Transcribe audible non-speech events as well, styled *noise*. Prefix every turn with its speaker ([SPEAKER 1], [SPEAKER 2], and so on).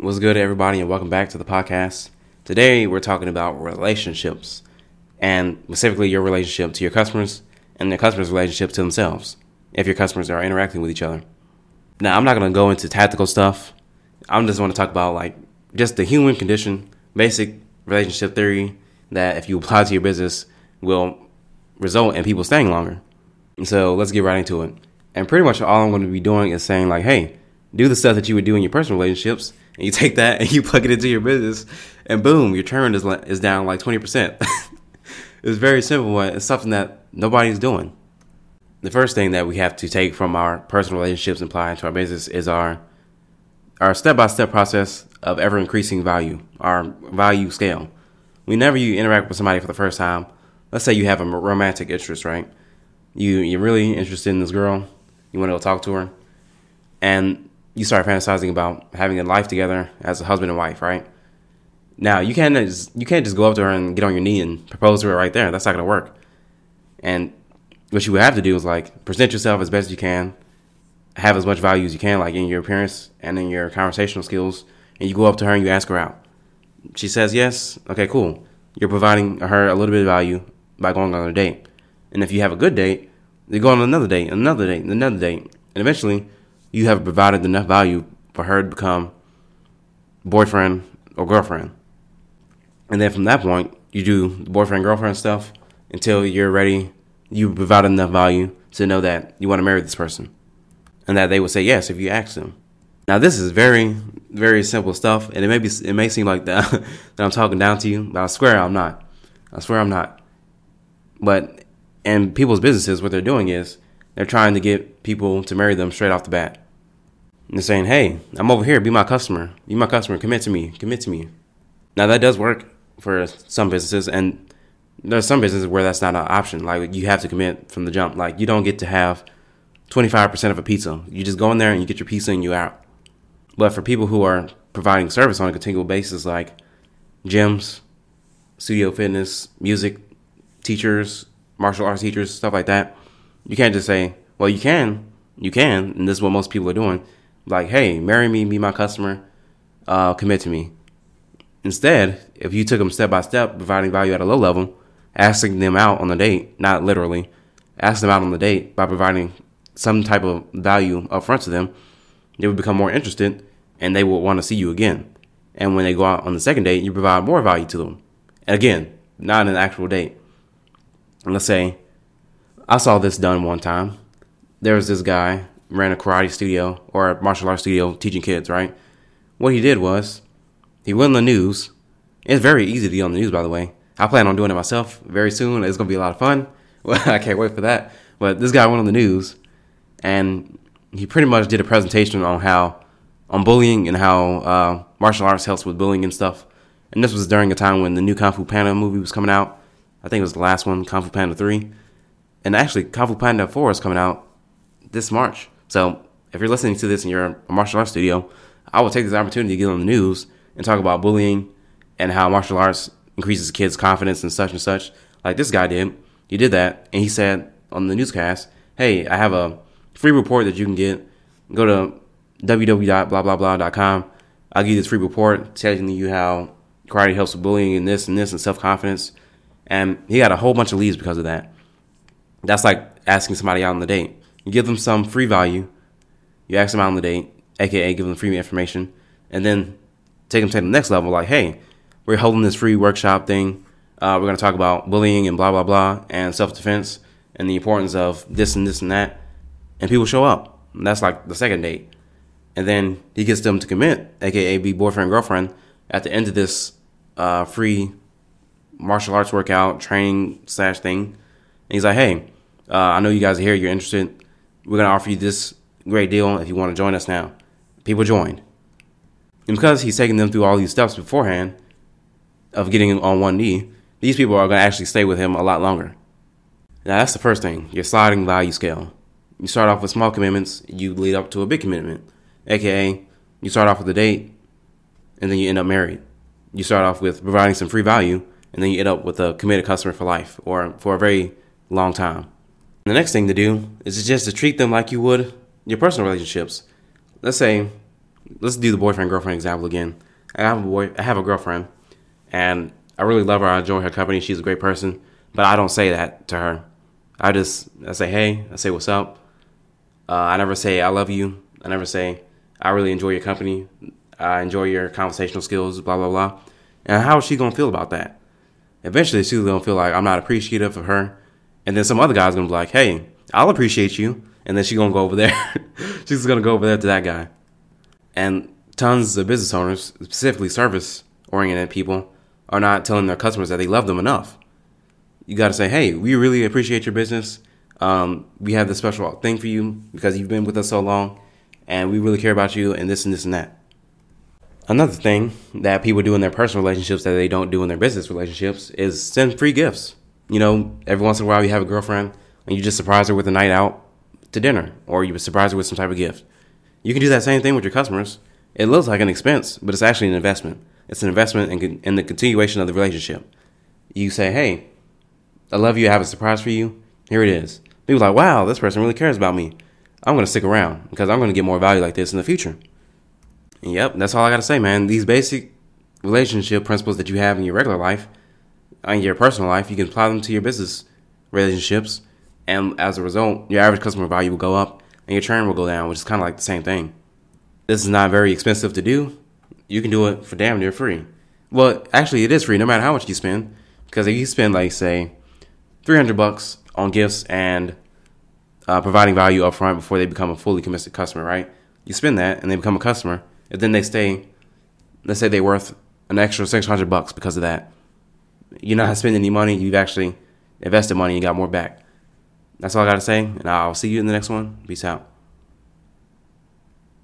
[SPEAKER 1] What's good, everybody, and welcome back to the podcast. Today, we're talking about relationships, and specifically your relationship to your customers and their customers' relationship to themselves, if your customers are interacting with each other. Now, I'm not going to go into tactical stuff. I'm just going to talk about like just the human condition, basic relationship theory that if you apply to your business will result in people staying longer. And so let's get right into it. And pretty much all I'm going to be doing is saying like, hey, do the stuff that you would do in your personal relationships, and you take that and you plug it into your business, and boom, your churn is is down like twenty percent. *laughs* it's very simple, but it's something that nobody's doing. The first thing that we have to take from our personal relationships and apply into our business is our our step by step process of ever increasing value, our value scale. Whenever you interact with somebody for the first time, let's say you have a romantic interest, right? You you're really interested in this girl, you want to go talk to her, and you start fantasizing about having a life together as a husband and wife, right? Now you can't just, you can't just go up to her and get on your knee and propose to her right there. That's not gonna work. And what you would have to do is like present yourself as best you can, have as much value as you can, like in your appearance and in your conversational skills. And you go up to her and you ask her out. She says yes. Okay, cool. You're providing her a little bit of value by going on a date. And if you have a good date, you go on another date, another date, another date, and eventually you have provided enough value for her to become boyfriend or girlfriend. And then from that point, you do boyfriend girlfriend stuff until you're ready. You provide enough value to know that you want to marry this person, and that they would say yes if you ask them. Now this is very, very simple stuff, and it may be it may seem like that *laughs* that I'm talking down to you, but I swear I'm not. I swear I'm not. But in people's businesses, what they're doing is they're trying to get people to marry them straight off the bat. And they're saying, "Hey, I'm over here. Be my customer. Be my customer. Commit to me. Commit to me." Now that does work for some businesses, and there's some businesses where that's not an option. Like you have to commit from the jump. Like you don't get to have 25% of a pizza. You just go in there and you get your pizza and you out. But for people who are providing service on a continual basis, like gyms, studio fitness, music, teachers, martial arts teachers, stuff like that, you can't just say, well, you can, you can, and this is what most people are doing. Like, hey, marry me, be my customer, uh, commit to me. Instead, if you took them step by step, providing value at a low level, asking them out on the date, not literally, ask them out on the date by providing some type of value up front to them, they would become more interested and they would want to see you again. And when they go out on the second date, you provide more value to them. And again, not an actual date. And let's say I saw this done one time. There was this guy ran a karate studio or a martial arts studio teaching kids, right? What he did was he went on the news. It's very easy to be on the news, by the way. I plan on doing it myself very soon. It's gonna be a lot of fun. *laughs* I can't wait for that. But this guy went on the news, and he pretty much did a presentation on how on bullying and how uh, martial arts helps with bullying and stuff. And this was during a time when the new Kung Fu Panda movie was coming out. I think it was the last one, Kung Fu Panda 3. And actually, Kung Fu Panda 4 is coming out this March. So if you're listening to this and you're a martial arts studio, I will take this opportunity to get on the news and talk about bullying and how martial arts increases kids' confidence and such and such. Like this guy did. He did that. And he said on the newscast, hey, I have a free report that you can get. Go to www.blahblahblah.com. I'll give you this free report telling you how karate helps with bullying and this and this and self confidence. And he got a whole bunch of leads because of that. That's like asking somebody out on the date. You give them some free value, you ask them out on the date, aka give them free information, and then take them to the next level. Like, hey, we're holding this free workshop thing. Uh, we're going to talk about bullying and blah blah blah and self defense and the importance of this and this and that. And people show up. And that's like the second date. And then he gets them to commit, aka be boyfriend girlfriend, at the end of this uh, free martial arts workout training slash thing. He's like, hey, uh, I know you guys are here. You're interested. We're gonna offer you this great deal if you want to join us now. People joined. And because he's taking them through all these steps beforehand of getting on one knee, these people are going to actually stay with him a lot longer. Now, that's the first thing your sliding value scale. You start off with small commitments, you lead up to a big commitment, aka you start off with a date and then you end up married. You start off with providing some free value and then you end up with a committed customer for life or for a very long time. And the next thing to do is just to treat them like you would your personal relationships. Let's say let's do the boyfriend girlfriend example again. I have a boy, I have a girlfriend, and I really love her. I enjoy her company. She's a great person, but I don't say that to her. I just I say hey, I say what's up. Uh, I never say I love you. I never say I really enjoy your company. I enjoy your conversational skills. Blah blah blah. And how is she gonna feel about that? Eventually, she's gonna feel like I'm not appreciative of her, and then some other guy's gonna be like, hey, I'll appreciate you, and then she's gonna go over there. *laughs* she's gonna go over there to that guy. And tons of business owners, specifically service oriented people, are not telling their customers that they love them enough. You got to say, hey, we really appreciate your business. Um, we have this special thing for you because you've been with us so long, and we really care about you, and this and this and that. Another thing that people do in their personal relationships that they don't do in their business relationships is send free gifts. You know, every once in a while you have a girlfriend and you just surprise her with a night out to dinner, or you surprise her with some type of gift. You can do that same thing with your customers. It looks like an expense, but it's actually an investment. It's an investment in, in the continuation of the relationship. You say, hey, I love you. I have a surprise for you. Here it is. People are like, wow, this person really cares about me. I'm going to stick around because I'm going to get more value like this in the future. Yep, that's all I got to say, man. These basic relationship principles that you have in your regular life, in your personal life, you can apply them to your business relationships. And as a result, your average customer value will go up and your churn will go down, which is kind of like the same thing. This is not very expensive to do. You can do it for damn near free. Well, actually, it is free no matter how much you spend. Because if you spend, like, say, 300 bucks on gifts and uh, providing value up front before they become a fully committed customer, right? You spend that and they become a customer. And then they stay, let's say they're worth an extra 600 bucks because of that. You're not spending any money. You've actually invested money and got more back. That's all I got to say. And I'll see you in the next one. Peace out.